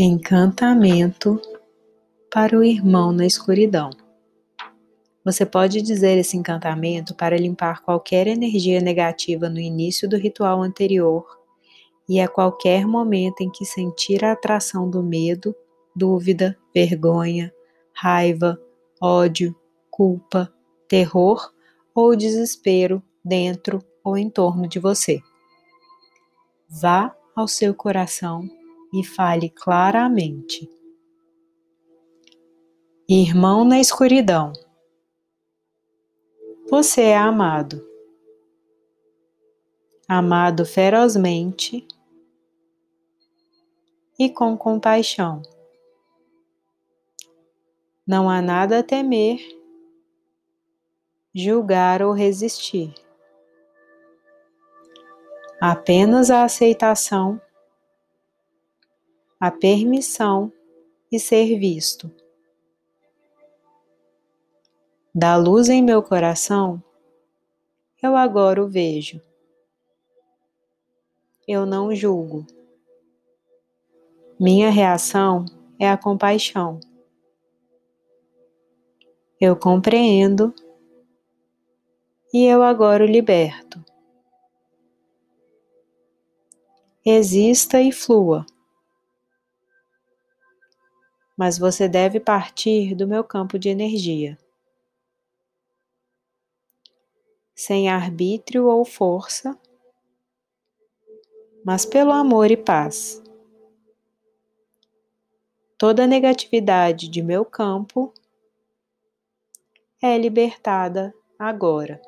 Encantamento para o irmão na escuridão. Você pode dizer esse encantamento para limpar qualquer energia negativa no início do ritual anterior e a qualquer momento em que sentir a atração do medo, dúvida, vergonha, raiva, ódio, culpa, terror ou desespero dentro ou em torno de você. Vá ao seu coração e fale claramente. Irmão na escuridão, você é amado. Amado ferozmente e com compaixão. Não há nada a temer, julgar ou resistir. Apenas a aceitação a permissão e ser visto. Da luz em meu coração, eu agora o vejo. Eu não julgo. Minha reação é a compaixão. Eu compreendo e eu agora o liberto. Exista e flua mas você deve partir do meu campo de energia. Sem arbítrio ou força, mas pelo amor e paz. Toda negatividade de meu campo é libertada agora.